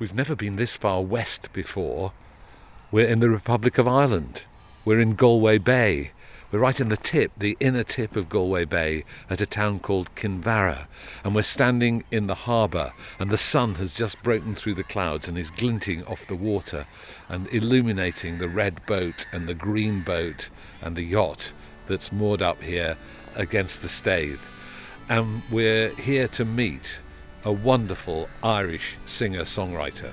We've never been this far west before. We're in the Republic of Ireland. We're in Galway Bay. We're right in the tip, the inner tip of Galway Bay, at a town called Kinvara, and we're standing in the harbour, and the sun has just broken through the clouds and is glinting off the water and illuminating the red boat and the green boat and the yacht that's moored up here against the Staithe. And we're here to meet a wonderful Irish singer songwriter.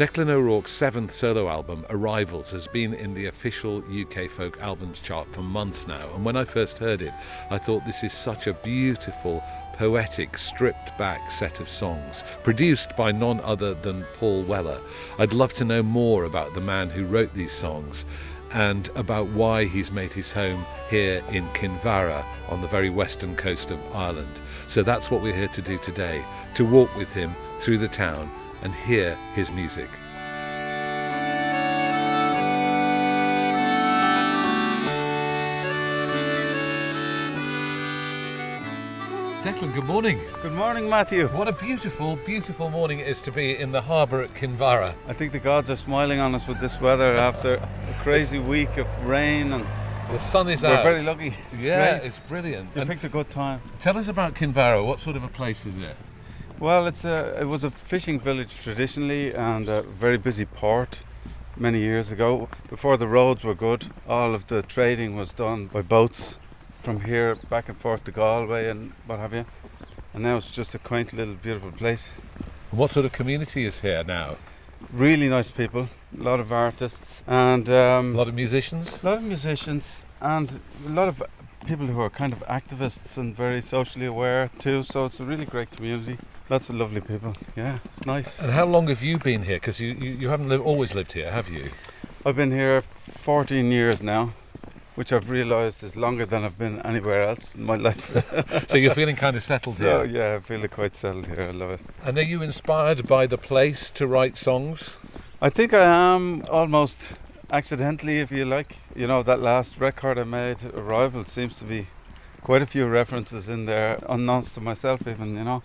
Declan O'Rourke's seventh solo album, Arrivals, has been in the official UK folk albums chart for months now. And when I first heard it, I thought this is such a beautiful, poetic, stripped back set of songs, produced by none other than Paul Weller. I'd love to know more about the man who wrote these songs and about why he's made his home here in Kinvara on the very western coast of Ireland. So that's what we're here to do today to walk with him through the town and hear his music. Declan, good morning. Good morning, Matthew. What a beautiful, beautiful morning it is to be in the harbour at Kinvara. I think the gods are smiling on us with this weather after a crazy week of rain and the sun is out. we're very lucky. It's yeah, great. it's brilliant. You And picked a good time. tell us about Kinvara. What sort of a place is it? Well, it's a, it was a fishing village traditionally and a very busy port many years ago. Before the roads were good, all of the trading was done by boats from here back and forth to Galway and what have you. And now it's just a quaint little beautiful place. What sort of community is here now? Really nice people, a lot of artists and um, A lot of musicians? A lot of musicians and a lot of people who are kind of activists and very socially aware too. So it's a really great community. Lots of lovely people. Yeah, it's nice. And how long have you been here? Because you, you, you haven't always lived here, have you? I've been here 14 years now, which I've realised is longer than I've been anywhere else in my life. So you're feeling kind of settled so here. yeah, I feel quite settled here. I love it. And are you inspired by the place to write songs? I think I am almost accidentally, if you like. You know, that last record I made, Arrival, seems to be quite a few references in there, unknowns to myself even, you know.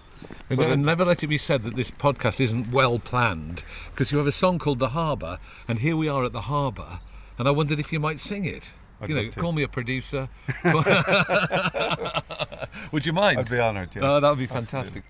And, But uh, never let it be said that this podcast isn't well planned, because you have a song called The Harbour, and here we are at the harbour, and I wondered if you might sing it. I'd you know, to. call me a producer. Would you mind? I'd be honoured, yes. Oh, that would be Absolutely.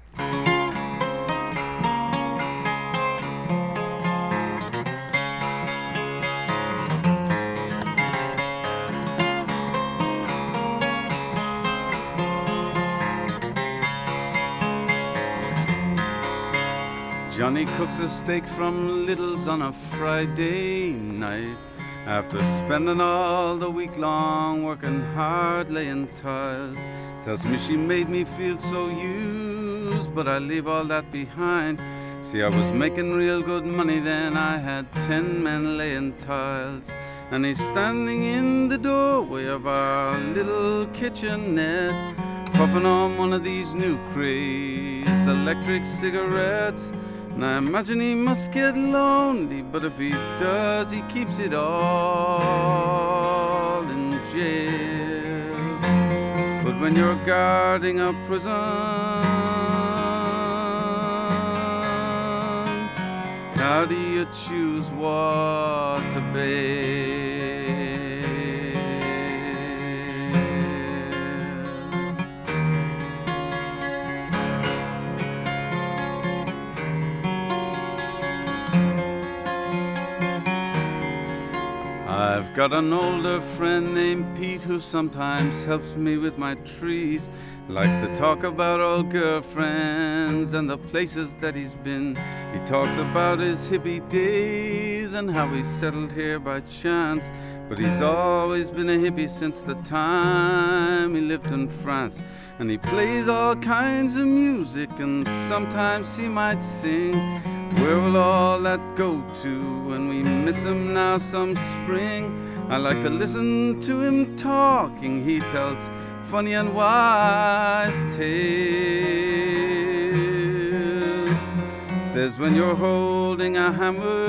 Johnny cooks a steak from Little's on a Friday night. After spending all the week long working hard laying tiles, tells me she made me feel so used, but I leave all that behind. See, I was making real good money then. I had ten men laying tiles, and he's standing in the doorway of our little kitchenette, puffing on one of these new craze electric cigarettes. I imagine he must get lonely, but if he does, he keeps it all in jail. But when you're guarding a prison, how do you choose what to bail? Got an older friend named Pete who sometimes helps me with my trees. Likes to talk about old girlfriends and the places that he's been. He talks about his hippie days and how he settled here by chance. But he's always been a hippie since the time he lived in France. And he plays all kinds of music and sometimes he might sing. Where will all that go to when we miss him now some spring? I like to listen to him talking. He tells funny and wise tales. Says when you're holding a hammer,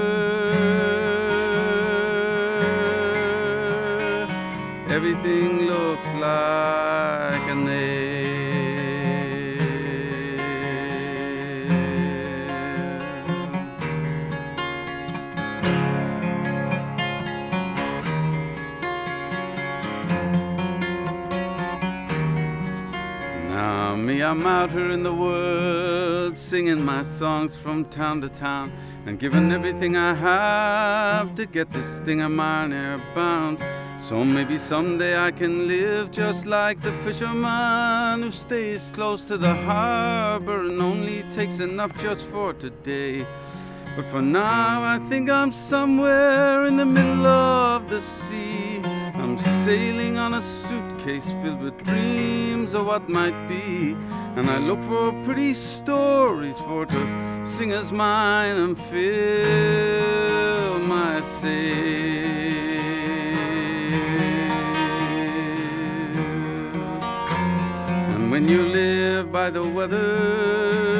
everything looks like I'm out here in the world singing my songs from town to town and giving everything I have to get this thing of mine airbound. So maybe someday I can live just like the fisherman who stays close to the harbor and only takes enough just for today. But for now, I think I'm somewhere in the middle of the sea. Sailing on a suitcase filled with dreams of what might be. And I look for pretty stories for to sing as mine and fill my sail. And when you live by the weather,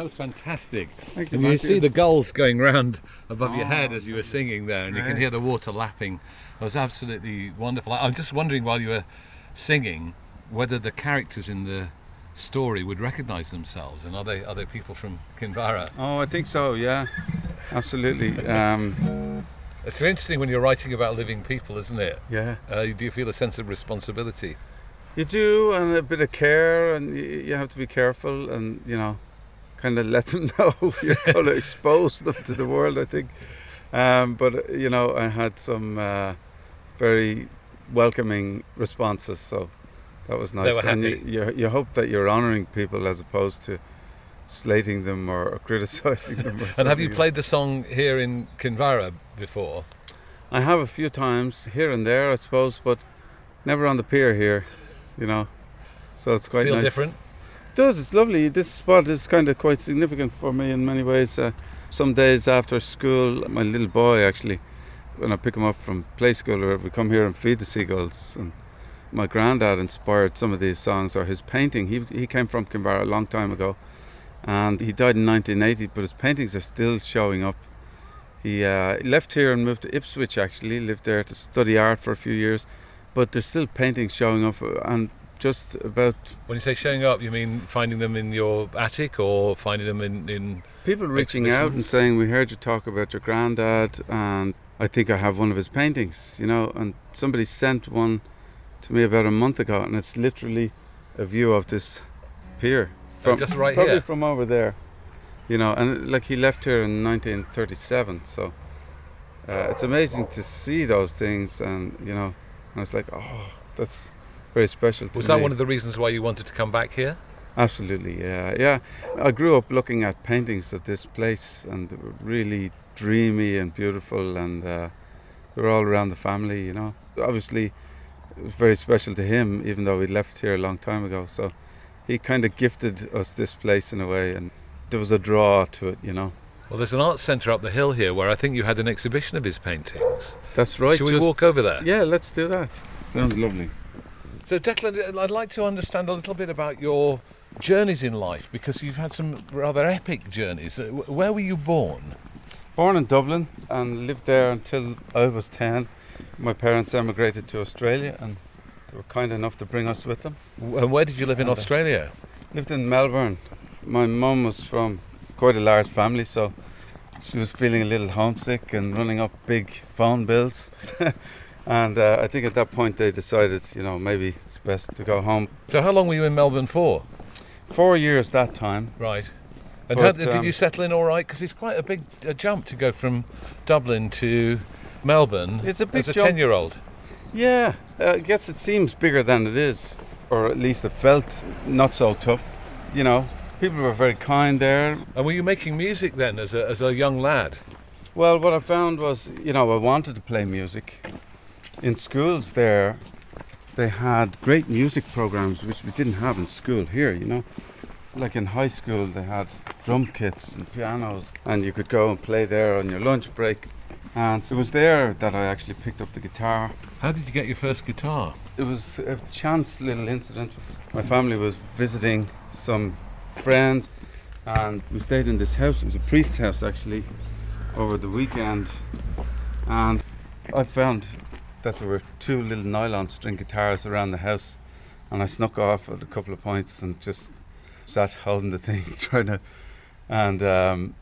that was fantastic. Thank you, and you see the gulls going round above your head Oh, as you were singing there, and you can hear the water lapping. It was absolutely wonderful. I- I'm just wondering while you were singing whether the characters in the story would recognise themselves, and are they are they people from Kinvara? Oh, I think so. Yeah, absolutely. Um, It's interesting when you're writing about living people, isn't it? yeah, Uh, do you feel a sense of responsibility? you do, and a bit of care, and you have to be careful, and you know, kind of let them know you're going to expose them to the world. I think, um, but uh, you know, I had some uh, very welcoming responses, so that was nice. were and you, happy. you, you hope that you're honouring people as opposed to slating them or, or criticising them. or And have you played the song here in Kinvara before? I have a few times here and there, I suppose, but never on the pier here, you know. So it's quite Feel nice. different? It does. It's lovely. This spot is kind of quite significant for me in many ways. Uh, some days after school, my little boy actually, when I pick him up from play school, or we come here and feed the seagulls. And my granddad inspired some of these songs or his painting. He he came from Kinvara a long time ago, and he died in 1980. But his paintings are still showing up. He uh, left here and moved to Ipswich. Actually, lived there to study art for a few years, but there's still paintings showing up, uh, and just about When you say showing up, you mean finding them in your attic or finding them in, in people reaching out and saying, "We heard you talk about your granddad, and I think I have one of his paintings." You know, and somebody sent one to me about a month ago, and it's literally a view of this pier from just right here. probably here? from over there. You know, and like he left here in 1937, so uh, it's amazing to see those things, and you know, and it's like, oh, that's very special to Was me. that one of the reasons why you wanted to come back here? Absolutely, yeah, yeah. I grew up looking at paintings of this place, and they were really dreamy and beautiful, and uh, they were all around the family. You know, obviously, it was very special to him, even though he left here a long time ago. So, he kind of gifted us this place in a way, and there was a draw to it. You know, Well, there's an art centre up the hill here where I think you had an exhibition of his paintings. that's right. Should we walk over there? Yeah, let's do that. Sounds lovely. So, Declan, I'd like to understand a little bit about your journeys in life because you've had some rather epic journeys. Uh, Where were you born? Born in Dublin and lived there until I was 10. My parents emigrated to Australia and they were kind enough to bring us with them. And where did you live in Uh, Australia? Lived in Melbourne. My mum was from quite a large family, so she was feeling a little homesick and running up big phone bills. And uh, I think at that point they decided, you know, maybe it's best to go home. So how long were you in Melbourne for? Four years that time. Right. And But, how, did um, you settle in all right? Because it's quite a big a jump to go from Dublin to Melbourne It's a big as a ten-year-old. Yeah, uh, I guess it seems bigger than it is, or at least it felt not so tough. You know, people were very kind there. And were you making music then as a, as a young lad? Well, what I found was, you know, I wanted to play music. In schools there, they had great music programs which we didn't have in school here, you know. Like in high school, they had drum kits and pianos, and you could go and play there on your lunch break. And it was there that I actually picked up the guitar. How did you get your first guitar? It was a chance little incident. My family was visiting some friends, and we stayed in this house. It was a priest's house actually, over the weekend. And I found that there were two little nylon string guitars around the house, and I snuck off at a couple of points and just sat holding the thing, trying to. And um,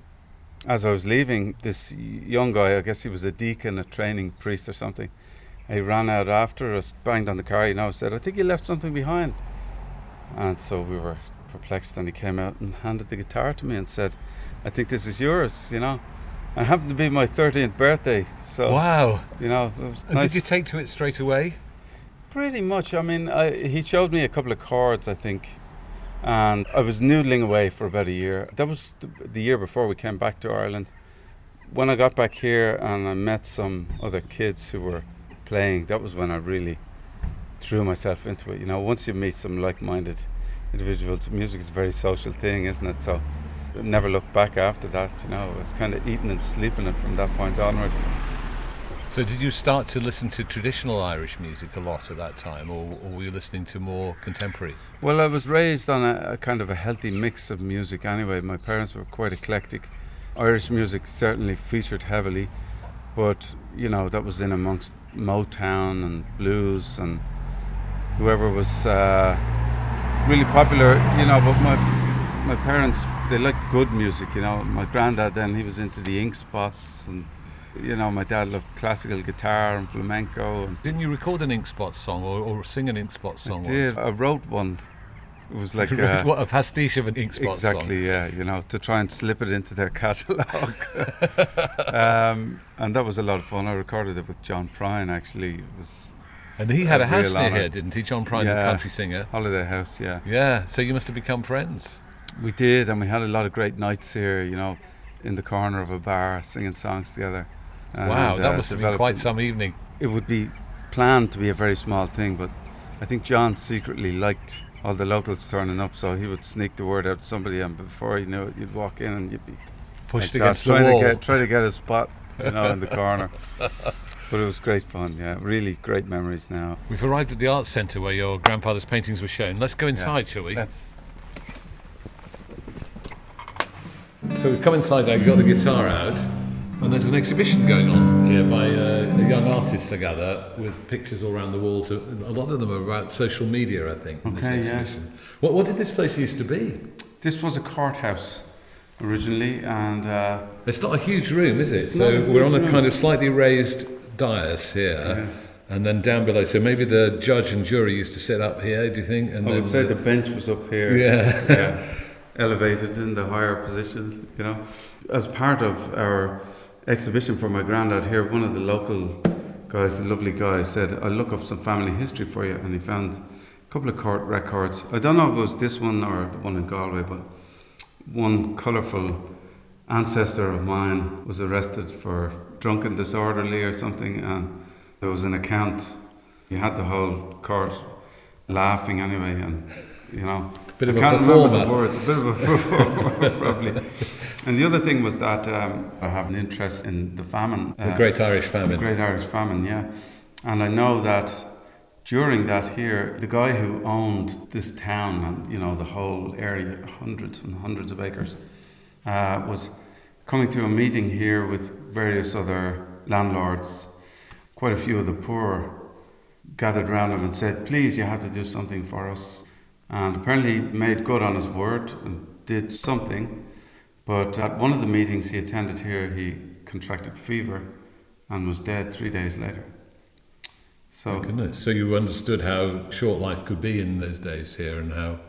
as I was leaving, this young guy, I guess he was a deacon, a training priest or something, he ran out after us, banged on the car, you know, said, I think you left something behind. And so we were perplexed, and he came out and handed the guitar to me and said, I think this is yours, you know. And it happened to be my 13th birthday, so, Wow. you know, it was And nice. did you take to it straight away? Pretty much. I mean, I, he showed me a couple of chords, I think, and I was noodling away for about a year. That was the, year before we came back to Ireland. When I got back here and I met some other kids who were playing, that was when I really threw myself into it. You know, once you meet some like-minded individuals, music is a very social thing, isn't it? So, never looked back after that. You know, I was kind of eating and sleeping it from that point onwards. So did you start to listen to traditional Irish music a lot at that time, or, or were you listening to more contemporary? Well, I was raised on a, a kind of a healthy mix of music anyway. My parents were quite eclectic. Irish music certainly featured heavily, but you know, that was in amongst Motown and blues and whoever was uh, really popular, you know, but my my parents they liked good music, you know. My granddad then he was into the Ink Spots and you know, my dad loved classical guitar and flamenco and Didn't you record an Ink Spots song or, or sing an Ink Spots song I did. once? I wrote one. It was like uh, what, a pastiche of an Ink Spots song. Exactly, yeah, you know, to try and slip it into their catalogue. um, and that was a lot of fun. I recorded it with John Prine, actually. It was And he had A a house near here, didn't he? John Prine, the country singer. Holiday House, yeah. Yeah, so you must have become friends. We did, and we had a lot of great nights here, you know, in the corner of a bar, singing songs together. And, wow, that uh, must have been quite some evening. It would be planned to be a very small thing, but I think John secretly liked all the locals turning up, so he would sneak the word out to somebody, and before you knew it, you'd walk in and you'd be Pushed like that, against the trying wall. To get, try to get a spot, you know, in the corner. But it was great fun, yeah. Really great memories now. We've arrived at the arts centre where your grandfather's paintings were shown. Let's go inside, shall we? That's So we've come inside you've got the guitar out, and there's an exhibition going on here by uh, young artist, I gather, with pictures all around the walls. A lot of them are about social media, I think, in Okay, this yeah. exhibition. What, what did this place used to be? this was a courthouse originally, and uh, It's not a huge room, is it? So we're on a room. kind of slightly raised dais here. Yeah. And then down below, so maybe the judge and jury used to sit up here. Do you think? And I would say the bench was up here. Yeah. yeah, elevated in the higher position, you know. As part of our exhibition for my granddad here, one of the local guys, a lovely guy, said, I'll look up some family history for you. And he found a couple of court records. I don't know if it was this one or the one in Galway, but one colourful ancestor of mine was arrested for drunken disorderly or something. And there was an account. You had the whole court laughing anyway. And, you know, Bit of I a can't remember the words. A bit of a performer, probably. And the other thing was that um, I have an interest in the famine. the uh, Great Irish Famine. the Great Irish Famine, yeah. And I know that during that here, the guy who owned this town and you know the whole area, hundreds and hundreds of acres, uh, was coming to a meeting here with various other landlords. Quite a few of the poor gathered round him and said, "Please, you have to do something for us." And apparently, he made good on his word and did something. But at one of the meetings he attended here, he contracted fever and was dead three days later. So Goodness. So you understood how short life could be in those days here and how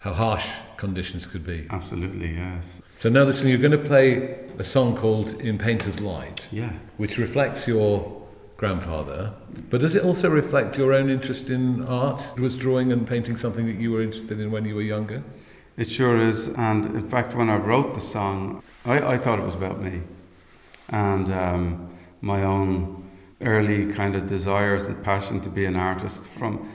how harsh conditions could be. absolutely, yes, So now listen, you're going to play a song called In Painter's Light, yeah. which reflects your grandfather, but does it also reflect your own interest in art? Was drawing and painting something that you were interested in when you were younger? It sure is. And in fact, when I wrote the song, I, I thought it was about me and um, my own early kind of desires and passion to be an artist from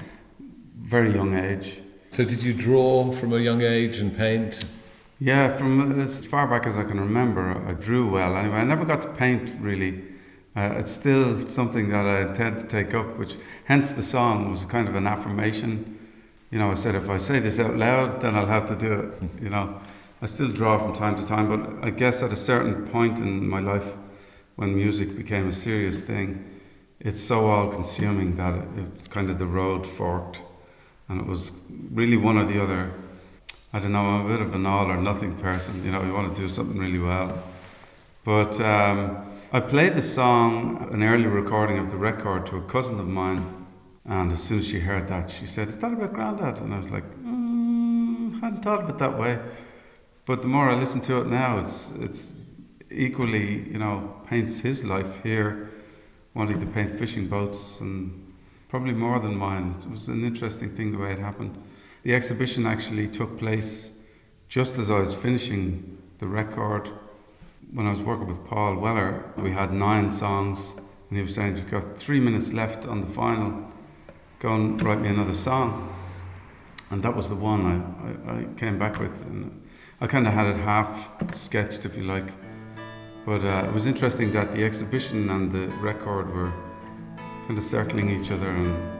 very young age. So did you draw from a young age and paint? Yeah, from as far back as I can remember, I drew well. Anyway, I never got to paint really. Uh, it's still something that I intend to take up, which hence the song was kind of an affirmation. You know, I said if I say this out loud, then I'll have to do it. You know, I still draw from time to time, but I guess at a certain point in my life, when music became a serious thing, it's so all-consuming that it, it kind of the road forked, and it was really one or the other. I don't know, I'm a bit of an all or nothing person. You know, you want to do something really well. But um, I played the song, an early recording of the record, to a cousin of mine. And as soon as she heard that, she said, Is that about Grandad? And I was like, mm, hadn't thought of it that way. But the more I listen to it now, it's, it's equally, you know, paints his life here, wanting to paint fishing boats, and probably more than mine. It was an interesting thing the way it happened. The exhibition actually took place just as I was finishing the record. When I was working with Paul Weller, we had nine songs, and he was saying, You've got three minutes left on the final. Go and write me another song. And that was the one I, I, I came back with. And I kind of had it half sketched, if you like. But uh, it was interesting that the exhibition and the record were kind of circling each other and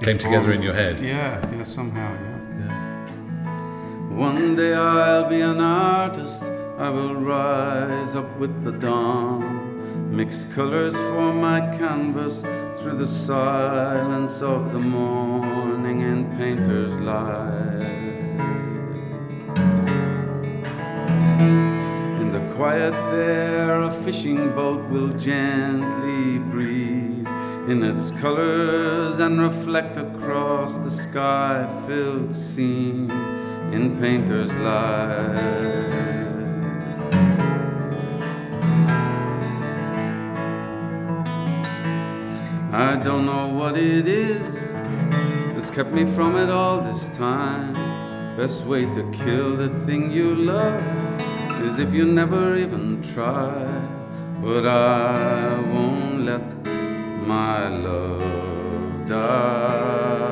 Came together in your head? yeah, yeah, somehow, yeah. Yeah. One day I'll be an artist, I will rise up with the dawn, mix colors for my canvas through the silence of the morning in painter's light. In the quiet there, a fishing boat will gently breathe in its colors and reflect across the sky filled scene in painter's light. I don't know what it is that's kept me from it all this time. Best way to kill the thing you love is if you never even try. But I won't let my love die.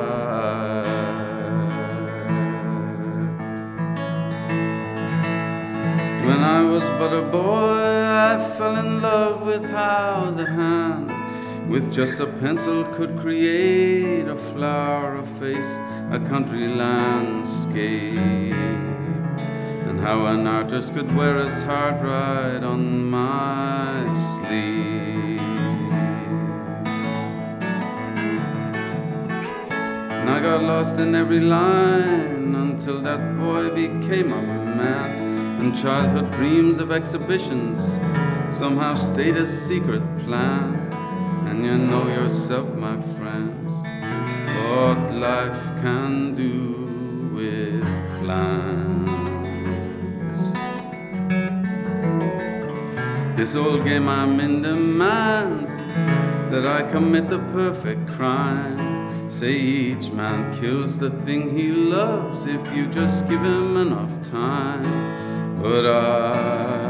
When I was but a boy, I fell in love with how the hand with just a pencil could create a flower, a face, a country landscape. And how an artist could wear his heart right on my sleeve. And I got lost in every line until that boy became a man. And childhood dreams of exhibitions somehow stayed a secret plan. And you know yourself, my friends, what life can do with plans. This old game I'm in demands that I commit the perfect crime. Say each man kills the thing he loves if you just give him enough time. But I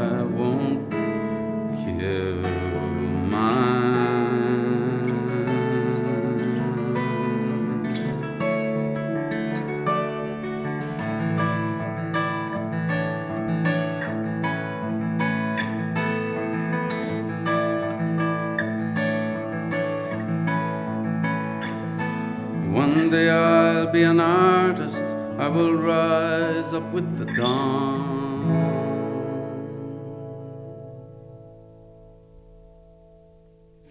be an artist, I will rise up with the dawn.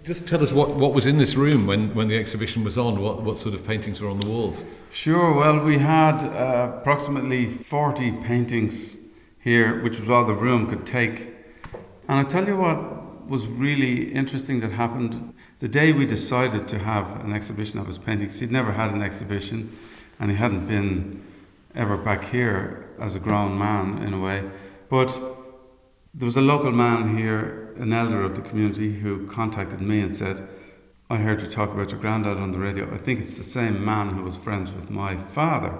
Just tell us what, what was in this room when, when the exhibition was on, what, what sort of paintings were on the walls? Sure, well, we had uh, approximately 40 paintings here, which was all the room could take. And I tell you what, was really interesting that happened the day we decided to have an exhibition of his paintings. He'd never had an exhibition, and he hadn't been ever back here as a grown man in a way. But there was a local man here, an elder of the community, who contacted me and said, I heard you talk about your granddad on the radio. I think it's the same man who was friends with my father.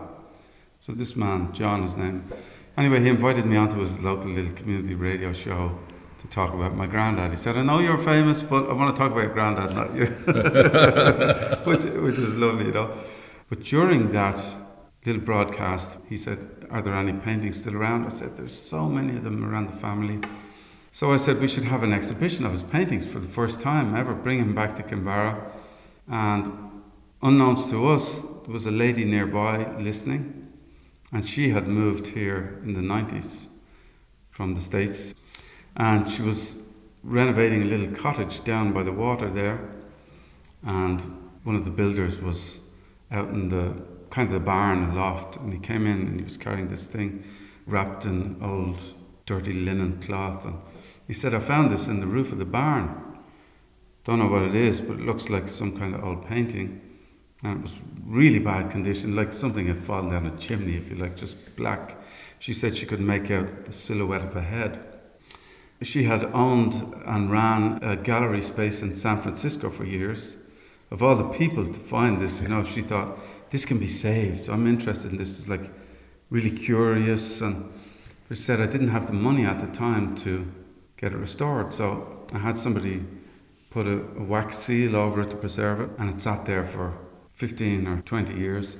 So this man, John, his name. Anyway, he invited me onto his local little community radio show to talk about my granddad. He said, I know you're famous, but I want to talk about your granddad, not you. which, which was lovely, you know. But during that little broadcast, he said, Are there any paintings still around? I said, There's so many of them around the family. So I said, We should have an exhibition of his paintings for the first time ever, bring him back to Kinvara. And unknowns to us, there was a lady nearby listening, and she had moved here in the 90s from the States. And she was renovating a little cottage down by the water there. And one of the builders was out in the kind of the barn, loft, and he came in and he was carrying this thing wrapped in old dirty linen cloth. And he said, I found this in the roof of the barn. Don't know what it is, but it looks like some kind of old painting. And it was really bad condition, like something had fallen down a chimney, if you like, just black. She said she could make out the silhouette of a head. She had owned and ran a gallery space in San Francisco for years. Of all the people to find this, you know, she thought, this can be saved. I'm interested in this. It's like really curious. And she said I didn't have the money at the time to get it restored. So I had somebody put a, a wax seal over it to preserve it. And it sat there for 15 or 20 years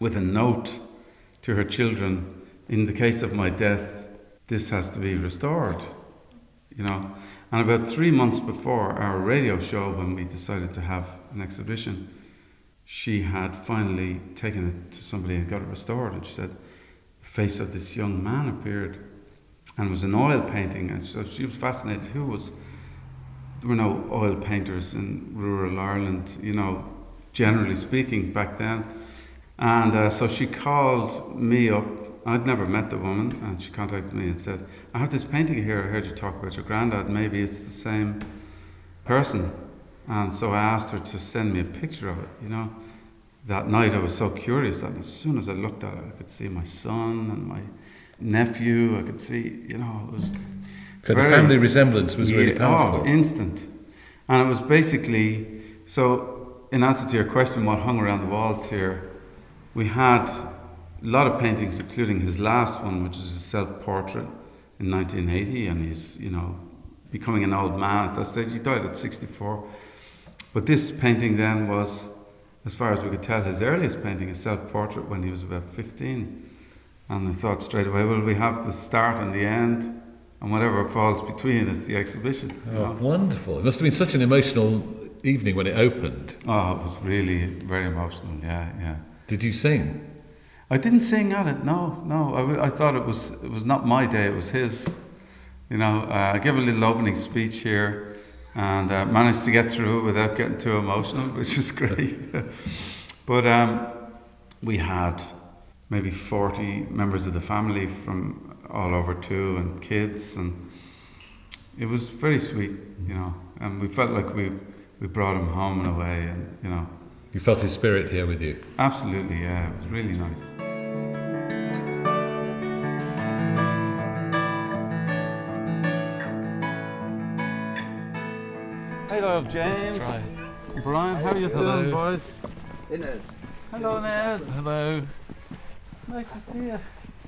with a note to her children in the case of my death, this has to be restored. You know, and about three months before our radio show, when we decided to have an exhibition, she had finally taken it to somebody and got it restored. And she said, the face of this young man appeared, and it was an oil painting. And so she was fascinated. Who was? There were no oil painters in rural Ireland, you know, generally speaking, back then. And uh, so she called me up. I'd never met the woman, and she contacted me and said, "I have this painting here. I heard you talk about your granddad. Maybe it's the same person." And so I asked her to send me a picture of it, you know. That night I was so curious, and as soon as I looked at it, I could see my son and my nephew. I could see, you know, it was. So very, the family resemblance was really yeah, oh, powerful. Oh, instant. And it was basically so, in answer to your question, what hung around the walls here, we had a lot of paintings, including his last one, which is a self portrait in 1980, and he's, you know, becoming an old man at that stage. He died at 64. But this painting then was, as far as we could tell, his earliest painting, a self portrait when he was about 15. And I thought straight away, well, we have the start and the end, and whatever falls between is the exhibition. Oh, know? wonderful. It must have been such an emotional evening when it opened. Oh, it was really very emotional, yeah, yeah. Did you sing? I didn't sing at it, no, no. I, I thought it was, it was not my day, it was his. You know, uh, I gave a little opening speech here and uh, managed to get through it without getting too emotional, which was great. but um, we had maybe 40 members of the family from all over too, and kids, and it was very sweet, you know. And we felt like we we brought him home in a way, and you know. You felt his spirit here with you. Absolutely, yeah. It was really nice. Hello, James. Brian, how are you Hello. doing, boys? Inez. Hello, Inez. Hello. Nice to see you.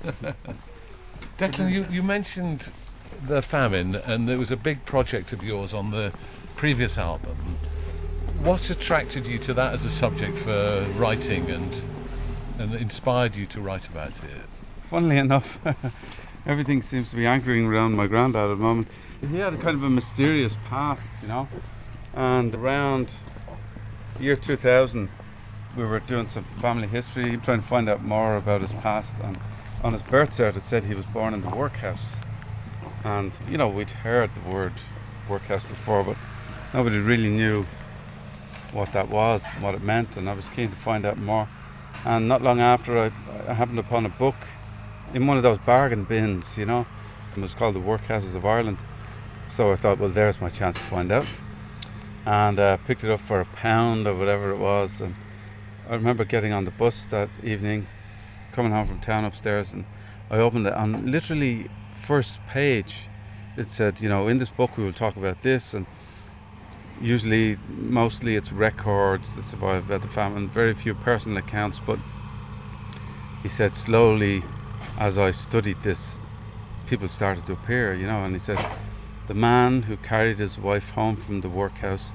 Declan, you, you mentioned the famine, and there was a big project of yours on the previous album. What attracted you to that as a subject for writing and and inspired you to write about it? Funnily enough, everything seems to be anchoring around my granddad at the moment. He had a kind of a mysterious past, you know. And around year 2000, we were doing some family history, trying to find out more about his past. And on his birth cert, it said he was born in the workhouse. And, you know, we'd heard the word workhouse before, but nobody really knew what that was, what it meant, and I was keen to find out more. And not long after, I, I happened upon a book in one of those bargain bins, you know. And it was called The Workhouses of Ireland. So I thought, well, there's my chance to find out. And uh, picked it up for a pound or whatever it was. And I remember getting on the bus that evening, coming home from town upstairs, and I opened it. On literally first page, it said, you know, in this book we will talk about this, and usually, mostly it's records that survive about the famine, very few personal accounts. But he said slowly, as I studied this, people started to appear, you know, and he said, the man who carried his wife home from the workhouse,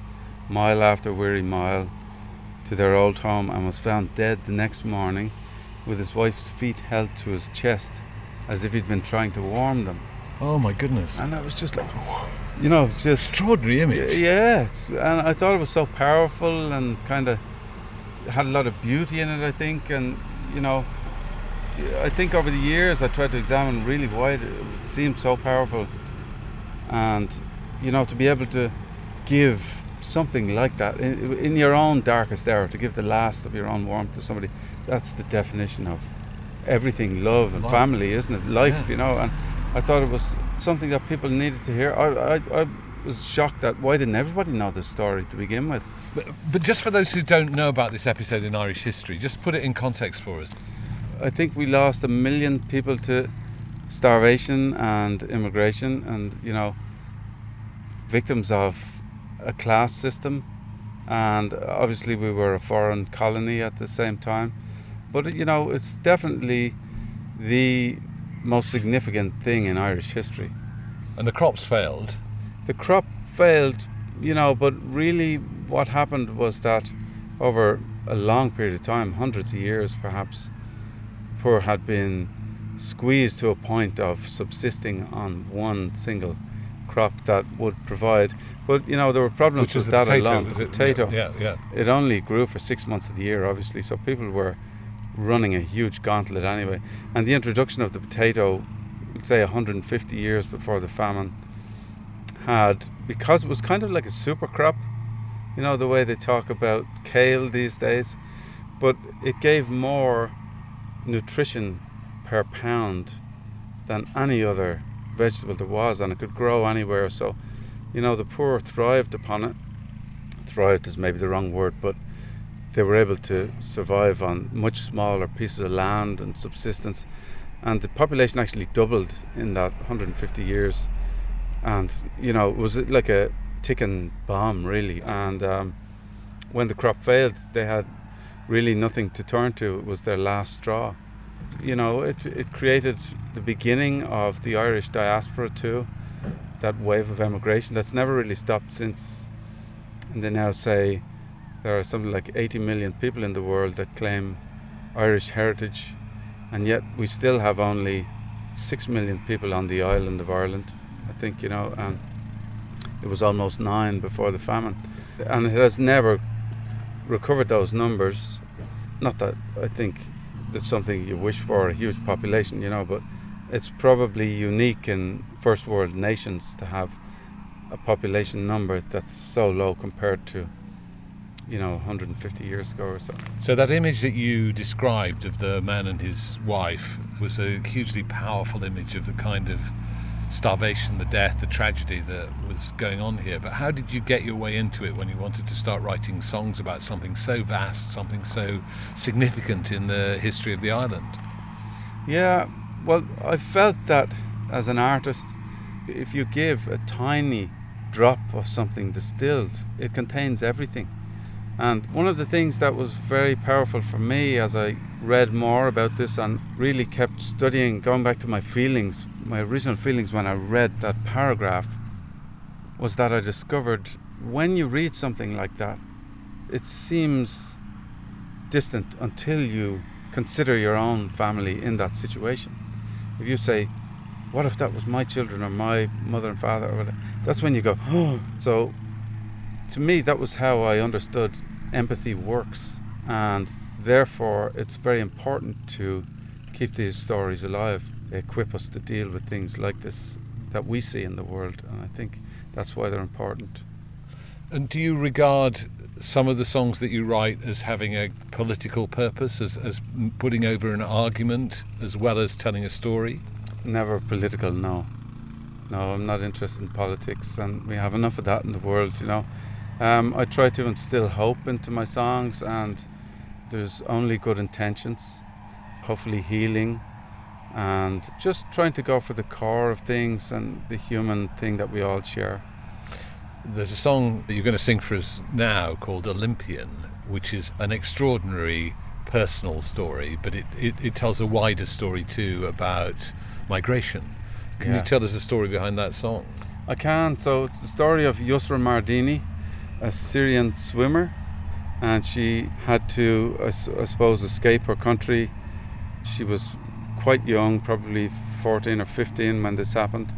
mile after weary mile, to their old home and was found dead the next morning with his wife's feet held to his chest as if he'd been trying to warm them. Oh my goodness. And I was just like, oh. you know, just. Extraordinary image. Yeah, and I thought it was so powerful and kind of had a lot of beauty in it, I think. And, you know, I think over the years I tried to examine really why it seemed so powerful. And, you know, to be able to give something like that in, in, your own darkest hour to give the last of your own warmth to somebody that's the definition of everything love and family isn't it? Life yeah. you know and i thought it was something that people needed to hear. I, I, I was shocked that why didn't everybody know this story to begin with? But, but just for those who don't know about this episode in irish history just put it in context for us. I think we lost a million people to starvation and immigration and you know victims of a class system, and obviously we were a foreign colony at the same time. But you know, it's definitely the most significant thing in Irish history. And the crops failed. The crop failed, you know, but really what happened was that over a long period of time, hundreds of years perhaps, poor had been squeezed to a point of subsisting on one single crop that would provide. But you know there were problems Which with that potato, alone. The potato. Yeah, yeah. It only grew for six months of the year, obviously. So people were running a huge gauntlet anyway. And the introduction of the potato, say 150 years before the famine, had because it was kind of like a super crop. You know the way they talk about kale these days, but it gave more nutrition per pound than any other vegetable there was, and it could grow anywhere. So, you know, the poor thrived upon it. Thrived is maybe the wrong word, but they were able to survive on much smaller pieces of land and subsistence. And the population actually doubled in that 150 years. And, you know, it was like a ticking bomb, really. And um, when the crop failed, they had really nothing to turn to. It was their last straw you know, it, it created the beginning of the Irish diaspora too, that wave of emigration that's never really stopped since. And they now say there are something like 80 million people in the world that claim Irish heritage, and yet we still have only 6 million people on the island of Ireland, I think, you know, and it was almost nine before the famine. And it has never recovered those numbers. Not that I think it's something you wish for a huge population, you know, but it's probably unique in first world nations to have a population number that's so low compared to you know 150 years ago or so. So that image that you described of the man and his wife was a hugely powerful image of the kind of starvation, the death, the tragedy that was going on here. But how did you get your way into it when you wanted to start writing songs about something so vast, something so significant in the history of the island? Yeah, well, I felt that as an artist, if you give a tiny drop of something distilled, it contains everything. And one of the things that was very powerful for me as I read more about this and really kept studying, going back to my feelings, my original feelings when I read that paragraph, was that I discovered when you read something like that, it seems distant until you consider your own family in that situation. If you say, What if that was my children or my mother and father? Or whatever, that's when you go, Oh. So to me, that was how I understood empathy works, and therefore, it's very important to keep these stories alive. Equip us to deal with things like this that we see in the world, and I think that's why they're important. And do you regard some of the songs that you write as having a political purpose, as, as putting over an argument, as well as telling a story? Never political, no. No, I'm not interested in politics, and we have enough of that in the world, you know. Um, I try to instill hope into my songs, and there's only good intentions, hopefully healing, and just trying to go for the core of things and the human thing that we all share. There's a song that you're going to sing for us now called Olympian, which is an extraordinary personal story, but it, it, it tells a wider story too about migration. Can Yeah. you tell us the story behind that song? I can. So it's the story of Yusra Mardini, a Syrian swimmer, and she had to, I suppose, escape her country. She was quite young, probably 14 or 15 when this happened,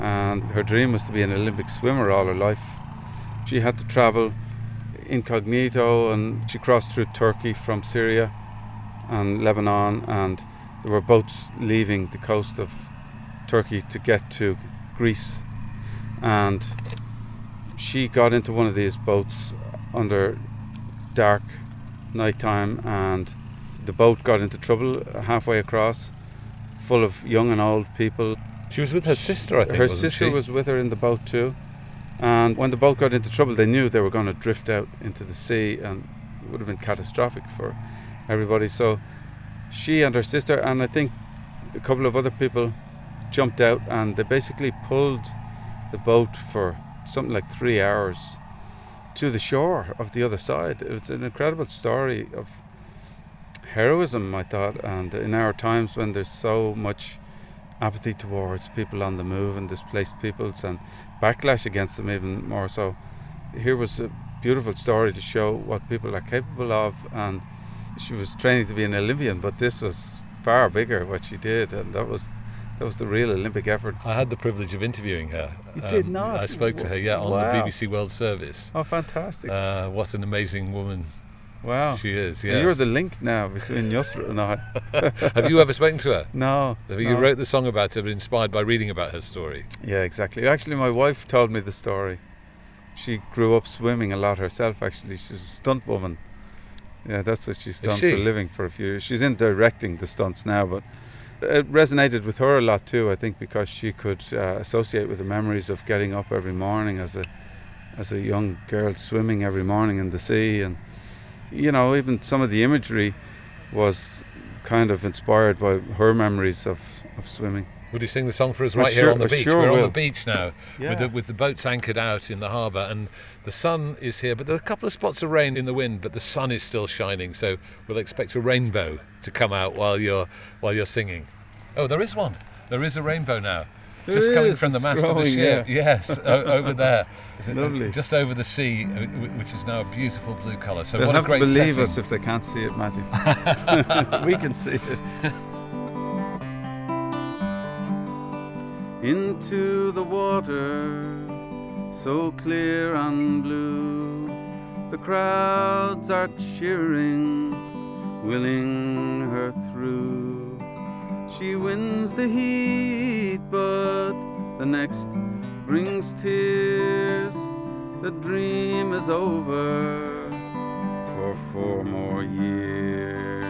and her dream was to be an Olympic swimmer all her life. She had to travel incognito, and she crossed through Turkey from Syria and Lebanon, and there were boats leaving the coast of Turkey to get to Greece and she got into one of these boats under dark nighttime and the boat got into trouble halfway across full of young and old people She was with her sister, I think. her sister she? was with her in the boat too and when the boat got into trouble they knew they were going to drift out into the sea and it would have been catastrophic for everybody so she and her sister and i think a couple of other people jumped out and they basically pulled the boat for something like three hours to the shore of the other side. It's an incredible story of heroism, I thought, and in our times when there's so much apathy towards people on the move and displaced peoples and backlash against them even more so. Here was a beautiful story to show what people are capable of and she was training to be an Olympian, but this was far bigger what she did and that was that was the real Olympic effort. I had the privilege of interviewing her. You did not? I spoke to her, yeah, on Wow. the BBC World Service. Oh fantastic. Uh, what an amazing woman wow. she is. Yes. You're the link now between Yusra and I. Have you ever spoken to her? No. You no. wrote the song about her, but inspired by reading about her story. Yeah, exactly. Actually, my wife told me the story. She grew up swimming a lot herself. Actually, she's a stunt woman. Yeah, that's what she's done she? for a living for a few years. She's in directing the stunts now, but it resonated with her a lot too. I think because she could uh, associate with the memories of getting up every morning as a as a young girl swimming every morning in the sea, and you know, even some of the imagery was kind of inspired by her memories of, of swimming. Would you sing the song for us I right here sure- on the beach? sure We're on the beach now with, the, with the boats anchored out in the harbour, and the sun is here. But there are a couple of spots of rain in the wind, but the sun is still shining. So we'll expect a rainbow to come out while you're while you're singing. Oh, there is one. There is a rainbow now. Just coming from the mast of the ship. yeah. Yes, o- over there. Lovely. Just over the sea, which is now a beautiful blue colour. So They'll what have a great to believe setting. us if they can't see it, Matthew. we can see it. Into the water, so clear and blue, the crowds are cheering, willing her through. She wins the heat, but the next brings tears. The dream is over for four more years.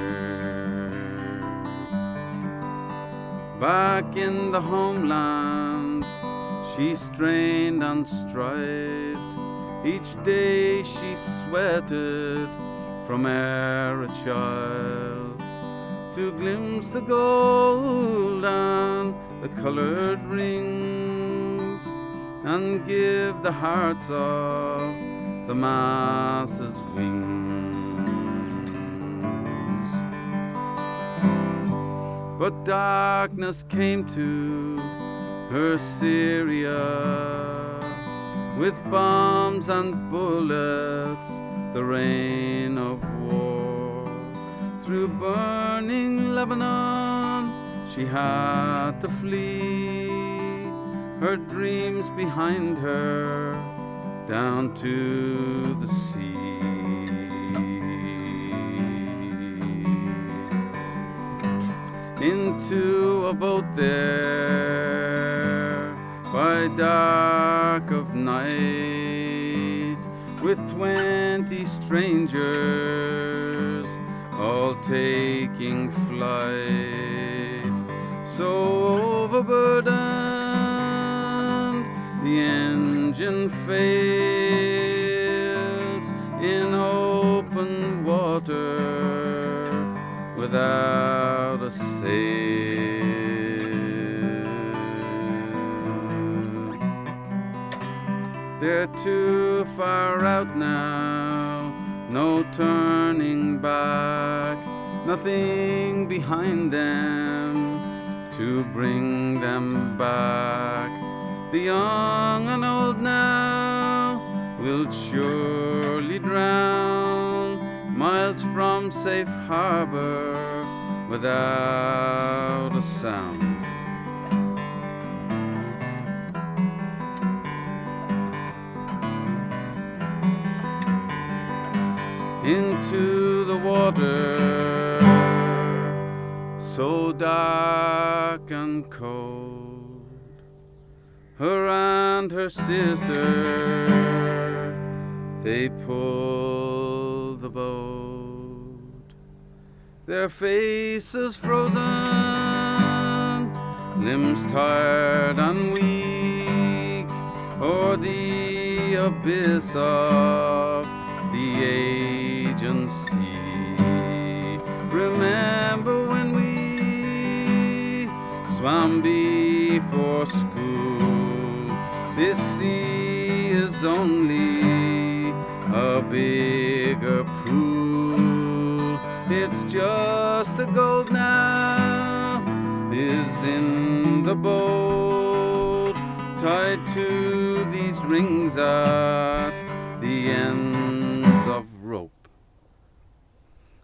Back in the homeland, she strained and strived. Each day she sweated from ere a child to glimpse the gold and the colored rings and give the hearts of the masses wings. But darkness came to her Syria with bombs and bullets, the rain of. Through burning Lebanon, she had to flee, her dreams behind her, down to the sea. Into a boat there by dark of night with twenty strangers all taking flight so overburdened the engine fails in open water without a sail. They're too far out now, no turning back, nothing behind them to bring them back. The young and old now will surely drown miles from safe harbor without a sound. Into the water, so dark and cold. Her and her sister, they pull the boat, their faces frozen, limbs tired and weak, o'er the abyss of agency. Remember when we swam before school? This sea is only a bigger pool. It's just a gold now is in the boat tied to these rings at the ends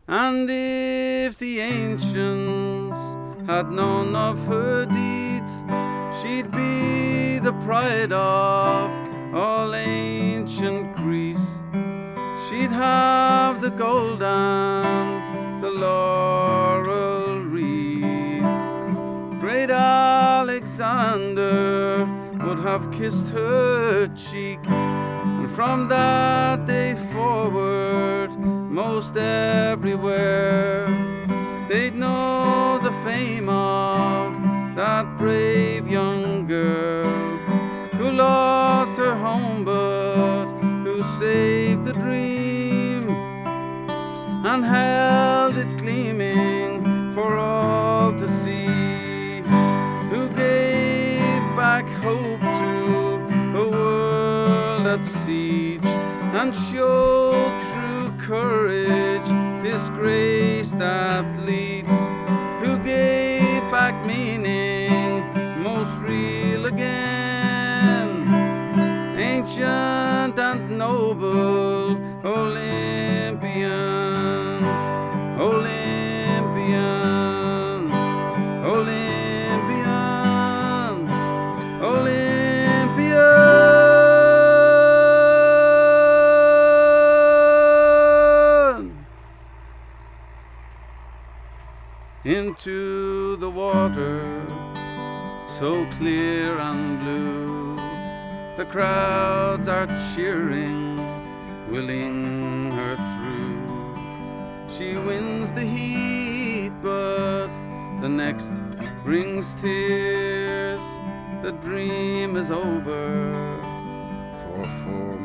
And if the ancients had known of her deeds, she'd be the pride of all ancient Greece. She'd have the gold and the laurel wreaths. Great Alexander would have kissed her cheek. And from that day forward, most everywhere, they'd know the fame of that brave young girl who lost her home but who saved the dream and held it gleaming for all to see, who gave back hope to a world at siege and showed courage, disgraced athletes, who gave back meaning most real again, ancient and noble Olympian, Into the water, so clear and blue, the crowds are cheering, willing her through. She wins the heat, but the next brings tears. The dream is over for four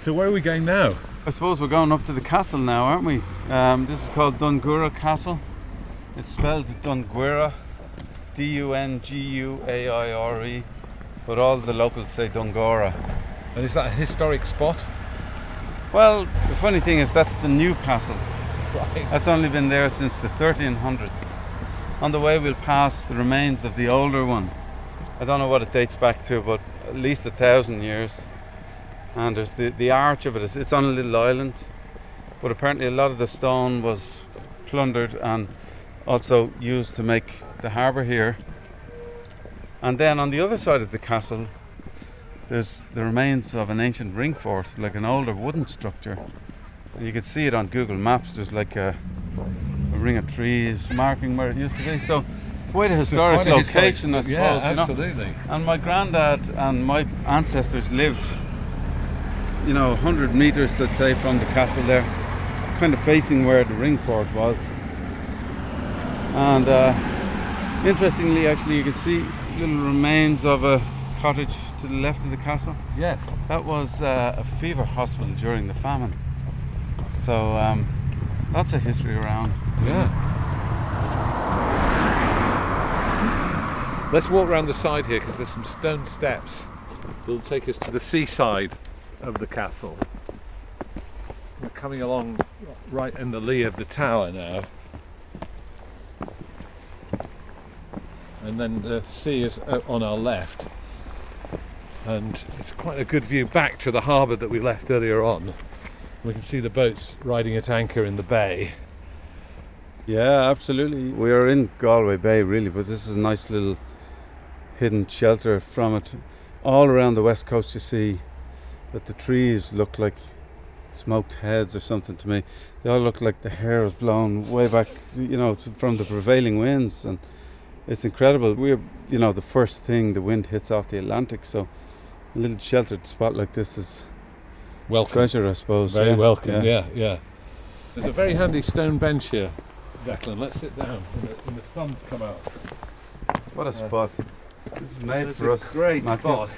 So where are we going now? I suppose we're going up to the castle now, aren't we? Um, this is called Dungura Castle. It's spelled Dunguaire, D U N G U A I R E, but all the locals say Dungora. And is that a historic spot? Well, the funny thing is, that's the new castle. Right. That's only been there since the 1300s. On the way, we'll pass the remains of the older one. I don't know what it dates back to, but at least a thousand years. And there's the, the arch of it, is, it's on a little island. But apparently, a lot of the stone was plundered and also used to make the harbour here. And then on the other side of the castle, there's the remains of an ancient ring fort, like an older wooden structure. And you can see it on Google Maps. There's like a ring of trees marking where it used to be. So quite a historic Quite a historic- location, I suppose. Yeah, you know. absolutely. And my granddad and my ancestors lived, you know, 100 metres, let's say, from the castle there, kind of facing where the ring fort was. And uh, interestingly, actually, you can see little remains of a cottage to the left of the castle. Yes. That was uh, a fever hospital during the famine. So um, lots of history around. Yeah. Let's walk around the side here because there's some stone steps that will take us to the seaside of the castle. We're coming along right in the lee of the tower now. And then the sea is uh, on our left. And it's quite a good view back to the harbour that we left earlier on. We can see the boats riding at anchor in the bay. Yeah, absolutely. We are in Galway Bay, really, but this is a nice little hidden shelter from it. All around the west coast, you see that the trees look like smoked heads or something to me. They all look like the hair was blown way back, you know, from the prevailing winds, and it's incredible. We're, you know, the first thing the wind hits off the Atlantic, so a little sheltered spot like this is Welcome. treasure, I suppose. Very yeah. welcome, yeah. yeah, There's a very handy stone bench here, Declan. Let's sit down when the, when the sun's come out. What a Yeah. spot! It's made It's for a us. great Matthew. spot.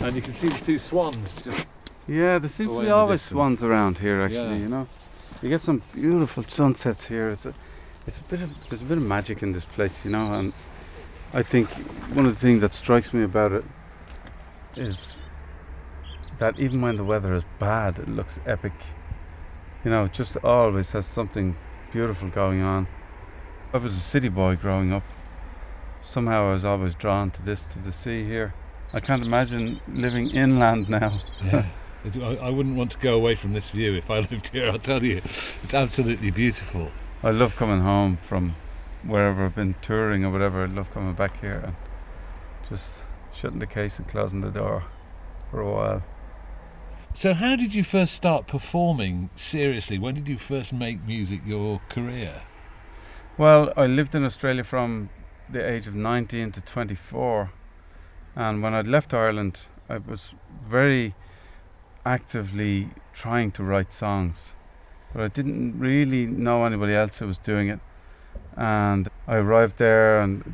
And you can see the two swans just Yeah, there seems to be always swans around here. Actually, Yeah. you know, you get some beautiful sunsets here. It's a, it's a bit of there's a bit of magic in this place, you know. And I think one of the things that strikes me about it is that even when the weather is bad, it looks epic. You know, it just always has something beautiful going on. I was a city boy growing up. Somehow I was always drawn to this, to the sea here. I can't imagine living inland now. Yeah. I, I wouldn't want to go away from this view if I lived here, I'll tell you. It's absolutely beautiful. I love coming home from wherever I've been touring or whatever. I love coming back here and just shutting the case and closing the door for a while. So, how did you first start performing seriously? When did you first make music your career? Well, I lived in Australia from the age of 19 to 24, and when I'd left Ireland, I was very actively trying to write songs, but I didn't really know anybody else who was doing it. And I arrived there, and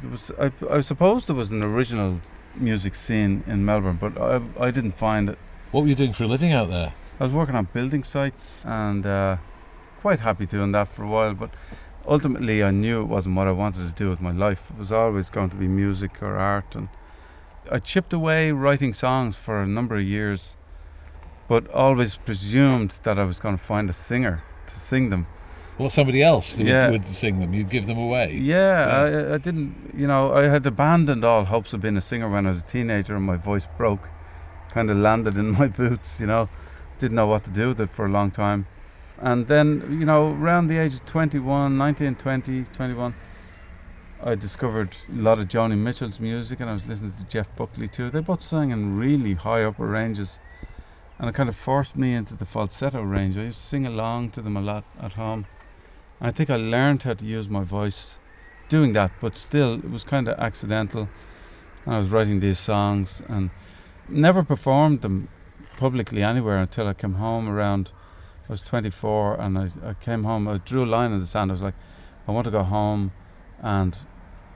there was I, I suppose there was an original music scene in Melbourne, but I, I didn't find it. What were you doing for a living out there? I was working on building sites and uh, quite happy doing that for a while, but ultimately I knew it wasn't what I wanted to do with my life. It was always going to be music or art, and I chipped away writing songs for a number of years, but always presumed that I was going to find a singer to sing them. Well, somebody else Yeah. would, would sing them. You'd give them away. Yeah, I, I didn't, you know, I had abandoned all hopes of being a singer when I was a teenager and my voice broke. Kind of landed in my boots, you know. Didn't know what to do with it for a long time. And then, you know, around the age of 21, 19, 20, 21, I discovered a lot of Joni Mitchell's music and I was listening to Jeff Buckley too. They both sang in really high upper ranges. And it kind of forced me into the falsetto range. I used to sing along to them a lot at home. I think I learned how to use my voice doing that, but still, it was kind of accidental. I was writing these songs and never performed them publicly anywhere until I came home around. I was 24 and I, I came home. I drew a line in the sand. I was like, I want to go home and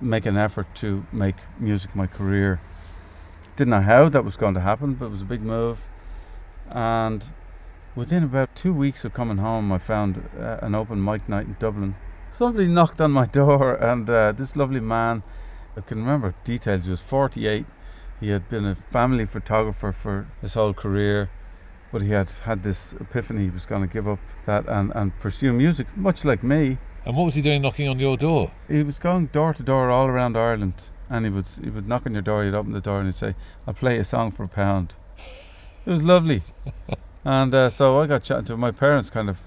make an effort to make music my career. Didn't know how that was going to happen, but it was a big move. And within about two weeks of coming home, I found uh, an open mic night in Dublin. Somebody knocked on my door, and uh, this lovely man, I can remember details, he was 48. He had been a family photographer for his whole career, but he had had this epiphany he was going to give up that and, and pursue music, much like me. And what was he doing knocking on your door? He was going door to door all around Ireland, and he would he would knock on your door. He'd open the door and he'd say, "I'll play a song for a pound." It was lovely, and uh, so I got chatting to him. My parents. Kind of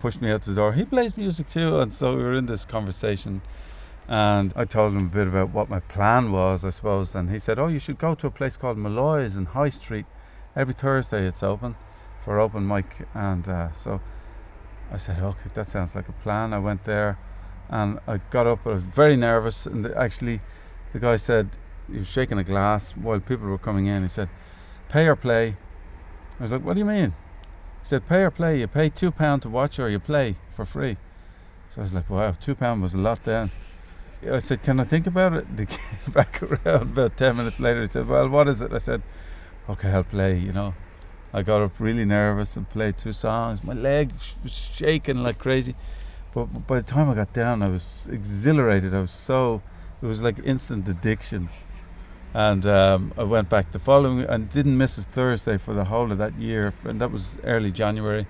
pushed me out the door. He plays music too, and so we were in this conversation, and I told him a bit about what my plan was, I suppose. And he said, "Oh, you should go to a place called Malloy's in High Street. Every Thursday it's open for open mic." And uh, so I said, okay, that sounds like a plan. I went there and I got up. I was very nervous. And the, actually, the guy said, he was shaking a glass while people were coming in. He said, pay or play. I was like, what do you mean? He said, pay or play. You pay £2 to watch or you play for free. So I was like, wow, £2 was a lot then. I said, can I think about it? They came back around about 10 minutes later. He said, well, what is it? I said, okay, I'll play, you know. I got up really nervous and played two songs. My leg was shaking like crazy. But by the time I got down, I was exhilarated. I was so, it was like instant addiction. And um, I went back the following, and didn't miss a Thursday for the whole of that year. And that was early January.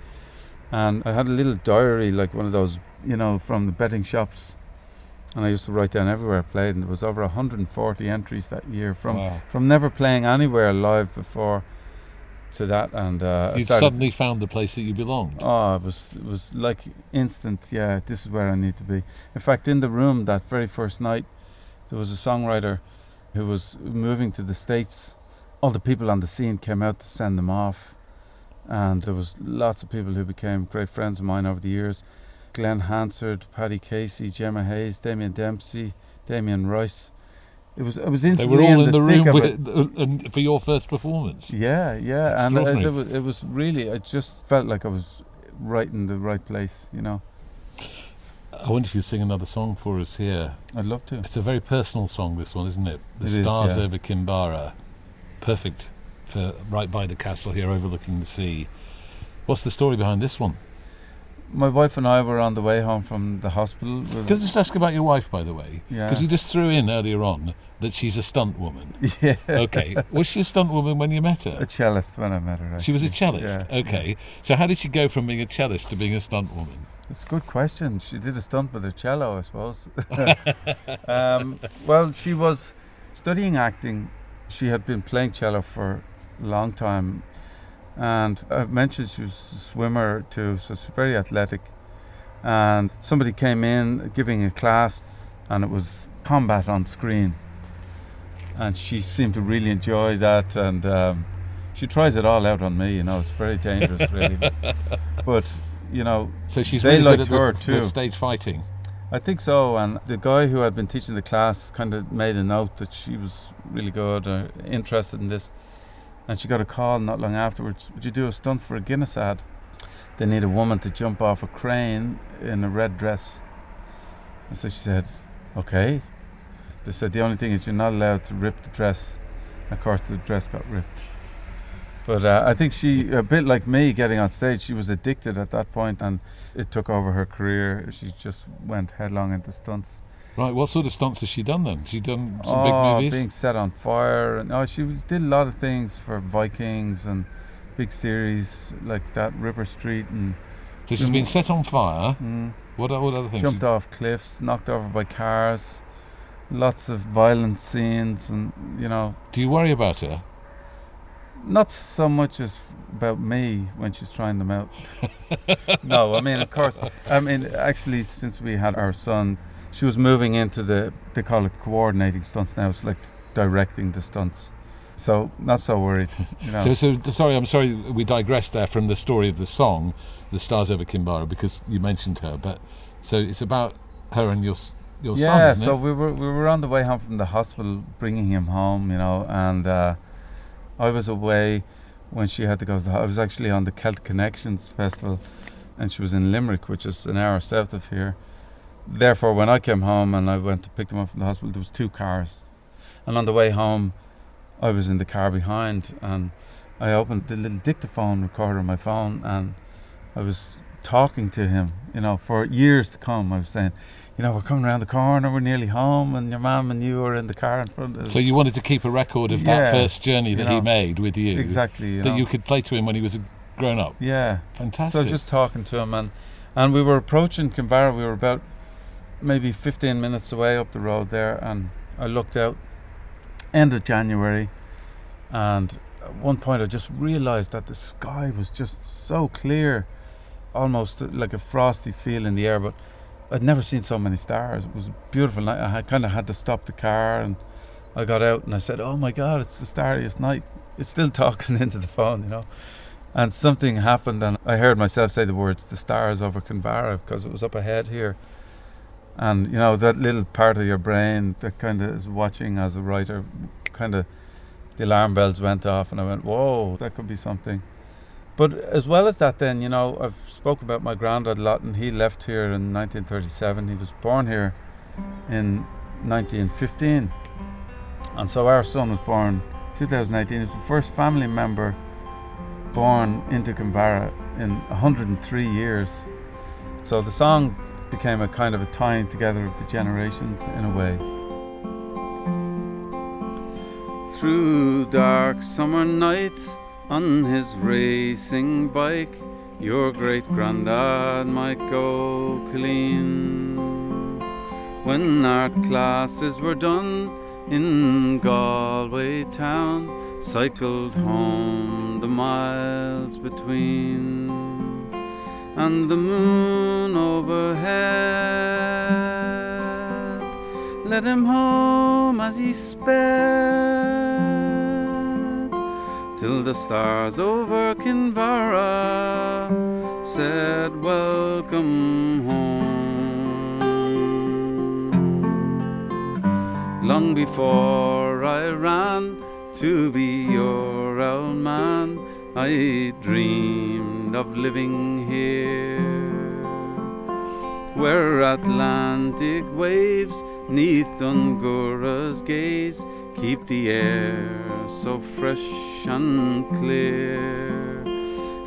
And I had a little diary, like one of those, you know, from the betting shops. And I used to write down everywhere I played, and there was over 140 entries that year from Wow. from never playing anywhere live before to that. And uh, started- suddenly found the place that you belonged. Oh, it was it was like instant. Yeah, this is where I need to be. In fact, in the room that very first night, there was a songwriter who was moving to the states. All the people on the scene came out to send them off, and there was lots of people who became great friends of mine over the years. Glen Hansard, Paddy Casey, Gemma Hayes, Damien Dempsey, Damien Rice. It was it was They were all in the, the room with, uh, and for your first performance. Yeah, yeah, and uh, it, was, it was really. I just felt like I was right in the right place. You know, I wonder if you sing another song for us here. I'd love to. It's a very personal song, this one, isn't it? The It is, Stars yeah. over Kinvara. Perfect for right by the castle here overlooking the sea. What's the story behind this one? My wife and I were on the way home from the hospital. Can I just ask about your wife, by the way? Yeah. Because you just threw in earlier on that she's a stunt woman. yeah, Okay. was she a stunt woman when you met her? a cellist when I met her. She was a cellist. Yeah, okay. So how did she go from being a cellist to being a stunt woman? It's a good question. She did a stunt with her cello, I suppose. um, well, she was studying acting. She had been playing cello for a long time. And I mentioned she was a swimmer too, so she's very athletic. And somebody came in giving a class, and it was combat on screen. And she seemed to really enjoy that. And um, she tries it all out on me, you know, it's very dangerous, really. but, you know, So she's They really good liked at her the too. stage fighting. I think so, and the guy who had been teaching the class kind of made a note that she was really good, uh, interested in this, and she got a call not long afterwards. Would you do a stunt for a Guinness ad? They need a woman to jump off a crane in a red dress. And so she said, "Okay." They said the only thing is you're not allowed to rip the dress. Of course, the dress got ripped. But uh, I think she, a bit like me, getting on stage, she was addicted at that point, and it took over her career. She just went headlong into stunts. Right. What sort of stunts has she done then? She done some oh, big movies. being set on fire, and oh, she did a lot of things for Vikings and big series like that, Ripper Street, and so she's been set on fire. mm, What, what other things? jumped off cliffs, knocked over by cars, lots of violent scenes, and you know, Do you worry about her? not so much as about me when she's trying them out. no, I mean, of course, I mean, actually, since we had our son, she was moving into the, they call it coordinating stunts now, it's like directing the stunts. So, not so worried, you know. So, so sorry, I'm sorry. We digressed there from the story of the song, "The Stars Over Kinvara," because you mentioned her. But so it's about her and your your son, yeah, so it? we were we were on the way home from the hospital, bringing him home, you know, and uh, I was away when she had to go. To the, I was actually on the Celtic Connections festival, and she was in Limerick, which is an hour south of here. Therefore, when I came home and I went to pick them up from the hospital, there was two cars, and on the way home, I was in the car behind, and I opened the little dictaphone recorder on my phone, and I was talking to him, you know, for years to come. I was saying you know, we're coming around the corner, we're nearly home, and your mum and you are in the car in front of us. So you wanted to keep a record of Yeah, that first journey you that he made with you, exactly, you that know. you could play to him when he was a grown up. yeah. Fantastic. So just talking to him, and and we were approaching Kinvara. We were about maybe 15 minutes away up the road there, and I looked out. End of January, and at one point I just realised that the sky was just so clear, almost like a frosty feel in the air. But I'd never seen so many stars. It was a beautiful night. I kind of had to stop the car, and I got out and I said, "Oh my God, it's the starriest night." It's still talking into the phone, you know. and something happened, and I heard myself say the words "the stars over Kinvara" because it was up ahead here, and you know that little part of your brain that kind of is watching as a writer, kind of the alarm bells went off, and I went, "Whoa, that could be something." But as well as that, then you know, I've spoke about my granddad a lot, and he left here in 1937. He was born here in 1915, and so our son was born 2018. He was the first family member born into Kinvara in 103 years. So the song became a kind of a tying together of the generations in a way. Through dark summer nights on his racing bike, your great granddad might go clean. When our classes were done in Galway town, cycled home the miles between, and the moon overhead led him home as he sped, till the stars over Kinvara said, Welcome home. Long before I ran to be your old man. I dreamed of living here, where Atlantic waves neath Dungura's gaze keep the air so fresh and clear.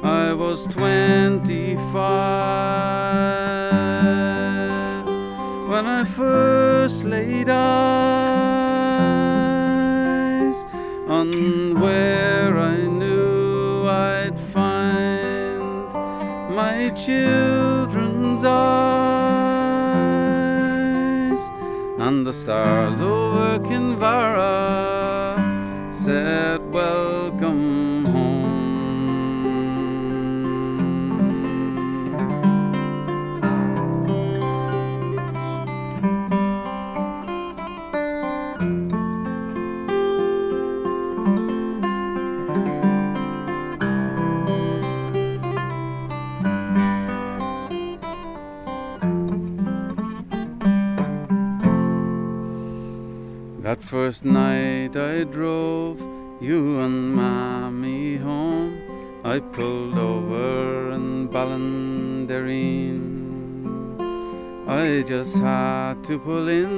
I was twenty five when I first laid eyes on where I knew I'd children's eyes, and the stars over Kinvara said, Welcome first night I drove you and Mammy home. I pulled over in Ballindereen. I just had to pull in.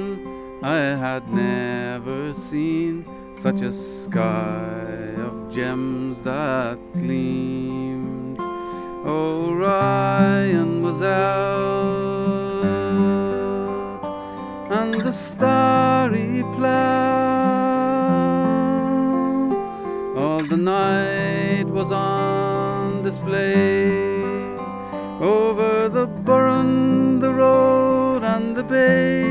I had never seen such a sky of gems that gleamed. Oh, Orion was out, and the starry plough. Night was on display over the burren, the road, and the bay.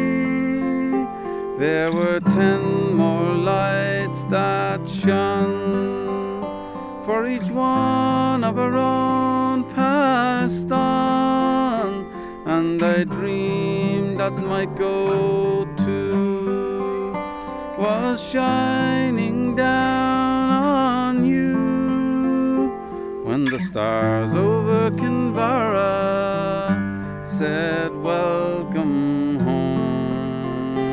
There were ten more lights that shone, for each one of our own passed on, and I dreamed that my go to was shining down the stars over Kinvara said, Welcome home.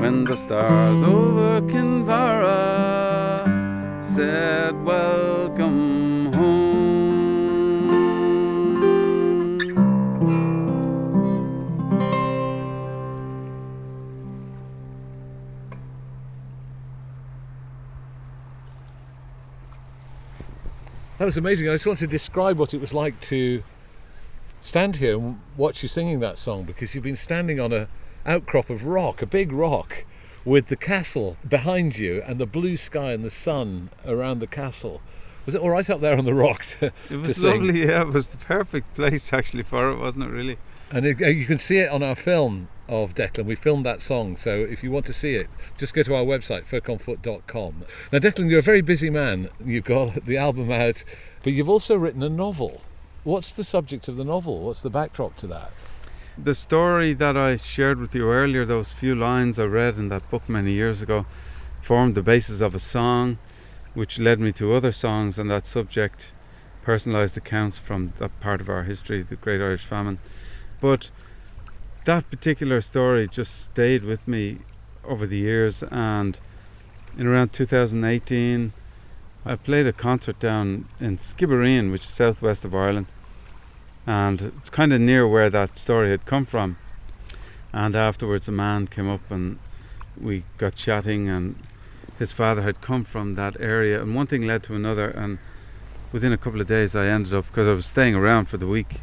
When the stars over Kinvara said, Welcome was amazing. I just want to describe what it was like to stand here and watch you singing that song because you've been standing on a outcrop of rock, a big rock, with the castle behind you and the blue sky and the sun around the castle. Was it all right up there on the rock to, It was lovely, yeah. It was the perfect place actually for it, wasn't it? Really. And it, uh, you can see it on our film of Declan. We filmed that song, so if you want to see it, just go to our website, folkonfoot.com. Now, Declan, you're a very busy man. You've got the album out, but you've also written a novel. What's the subject of the novel? What's the backdrop to that? The story that I shared with you earlier, those few lines I read in that book many years ago, formed the basis of a song. which led me to other songs on that subject, personalised accounts from that part of our history, the Great Irish Famine. But that particular story just stayed with me over the years, and in around 2018, I played a concert down in Skibbereen, which is southwest of Ireland, and it's kind of near where that story had come from. And afterwards, a man came up and we got chatting, and his father had come from that area, and one thing led to another, and within a couple of days, I ended up because I was staying around for the week.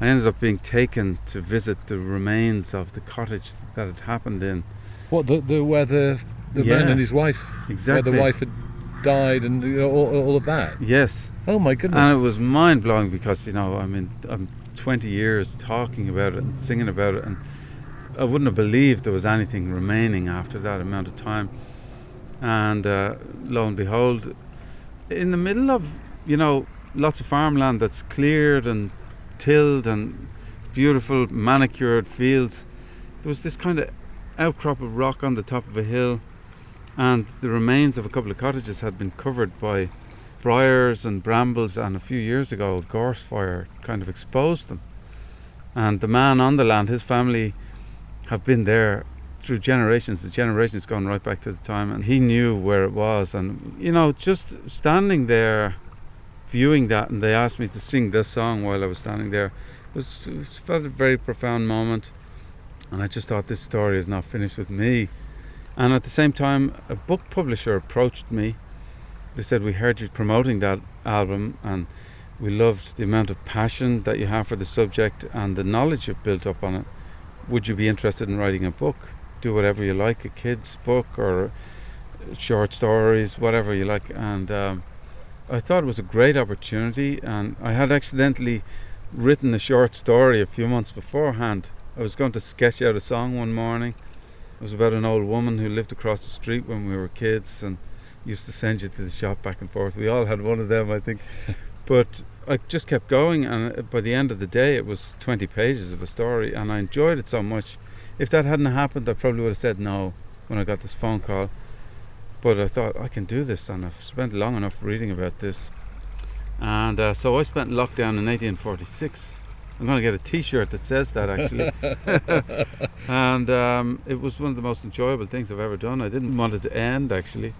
I ended up being taken to visit the remains of the cottage that had happened in. What the, the where the the Yeah, man and his wife Exactly. where the wife had died and you know, all, all of that. Yes, Oh my goodness! and it was mind blowing because you know I mean I'm 20 years talking about it and singing about it, and I wouldn't have believed there was anything remaining after that amount of time. And uh, lo and behold, in the middle of you know lots of farmland that's cleared and tilled and beautiful manicured fields, there was this kind of outcrop of rock on the top of a hill, and the remains of a couple of cottages had been covered by briars and brambles, and a few years ago, a gorse fire kind of exposed them. And the man on the land, his family, have been there through generations. The generations gone right back to the time, and he knew where it was. And you know, just standing there, viewing that, and they asked me to sing this song while I was standing there. It was, it felt a very profound moment, and I just thought this story is not finished with me. And at the same time, a book publisher approached me. They said we heard you promoting that album and we loved the amount of passion that you have for the subject and the knowledge you've built up on it. Would you be interested in writing a book? Do whatever you like a kid's book or short stories whatever you like. And um, i thought it was a great opportunity and i had accidentally written a short story a few months beforehand i was going to sketch out a song one morning it was about an old woman who lived across the street when we were kids and used to send you to the shop back and forth. We all had one of them, I think. but I just kept going, and uh, by the end of the day, it was 20 pages of a story, and I enjoyed it so much. If that hadn't happened, I probably would have said no when I got this phone call. But I thought, I can do this, and I've spent long enough reading about this. And uh, so I spent lockdown in 1846. I'm going to get a T-shirt that says that actually. and um, it was one of the most enjoyable things I've ever done. I didn't want it to end actually.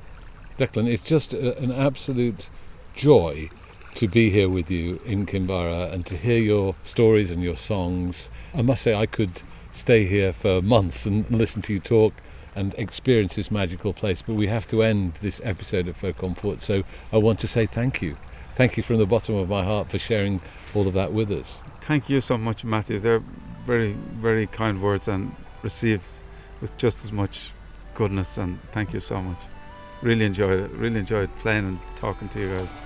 Declan, it's just a, an absolute joy to be here with you in Kinvara and to hear your stories and your songs. I must say, I could stay here for months and listen to you talk and experience this magical place, but we have to end this episode of Folk on Foot, so I want to say thank you. Thank you from the bottom of my heart for sharing all of that with us. Thank you so much, Matthew. They're very, very kind words and received with just as much goodness. And thank you so much. Really enjoyed it. Really enjoyed playing and talking to you guys.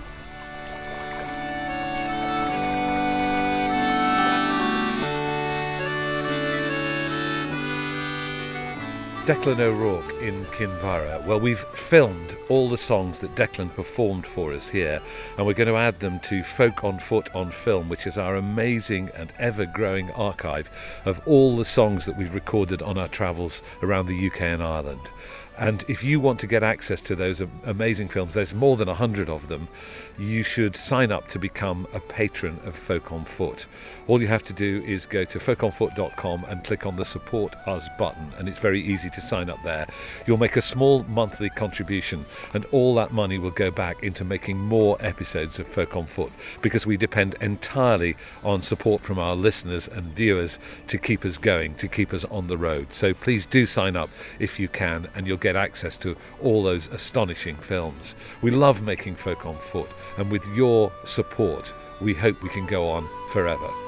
Declan O'Rourke in Kinvara. Well, we've filmed all the songs that Declan performed for us here, and we're going to add them to Folk on Foot on Film, which is our amazing and ever growing archive of all the songs that we've recorded on our travels around the UK and Ireland. And if you want to get access to those amazing films, there's more than a hundred of them, you should sign up to become a patron of Folk on Foot. All you have to do is go to folkonfoot.com and click on the Support Us button, and it's very easy to sign up there. You'll make a small monthly contribution, and all that money will go back into making more episodes of Folk on Foot because we depend entirely on support from our listeners and viewers to keep us going, to keep us on the road. So please do sign up if you can, and you'll get access to all those astonishing films. We love making Folk on Foot, and with your support, we hope we can go on forever.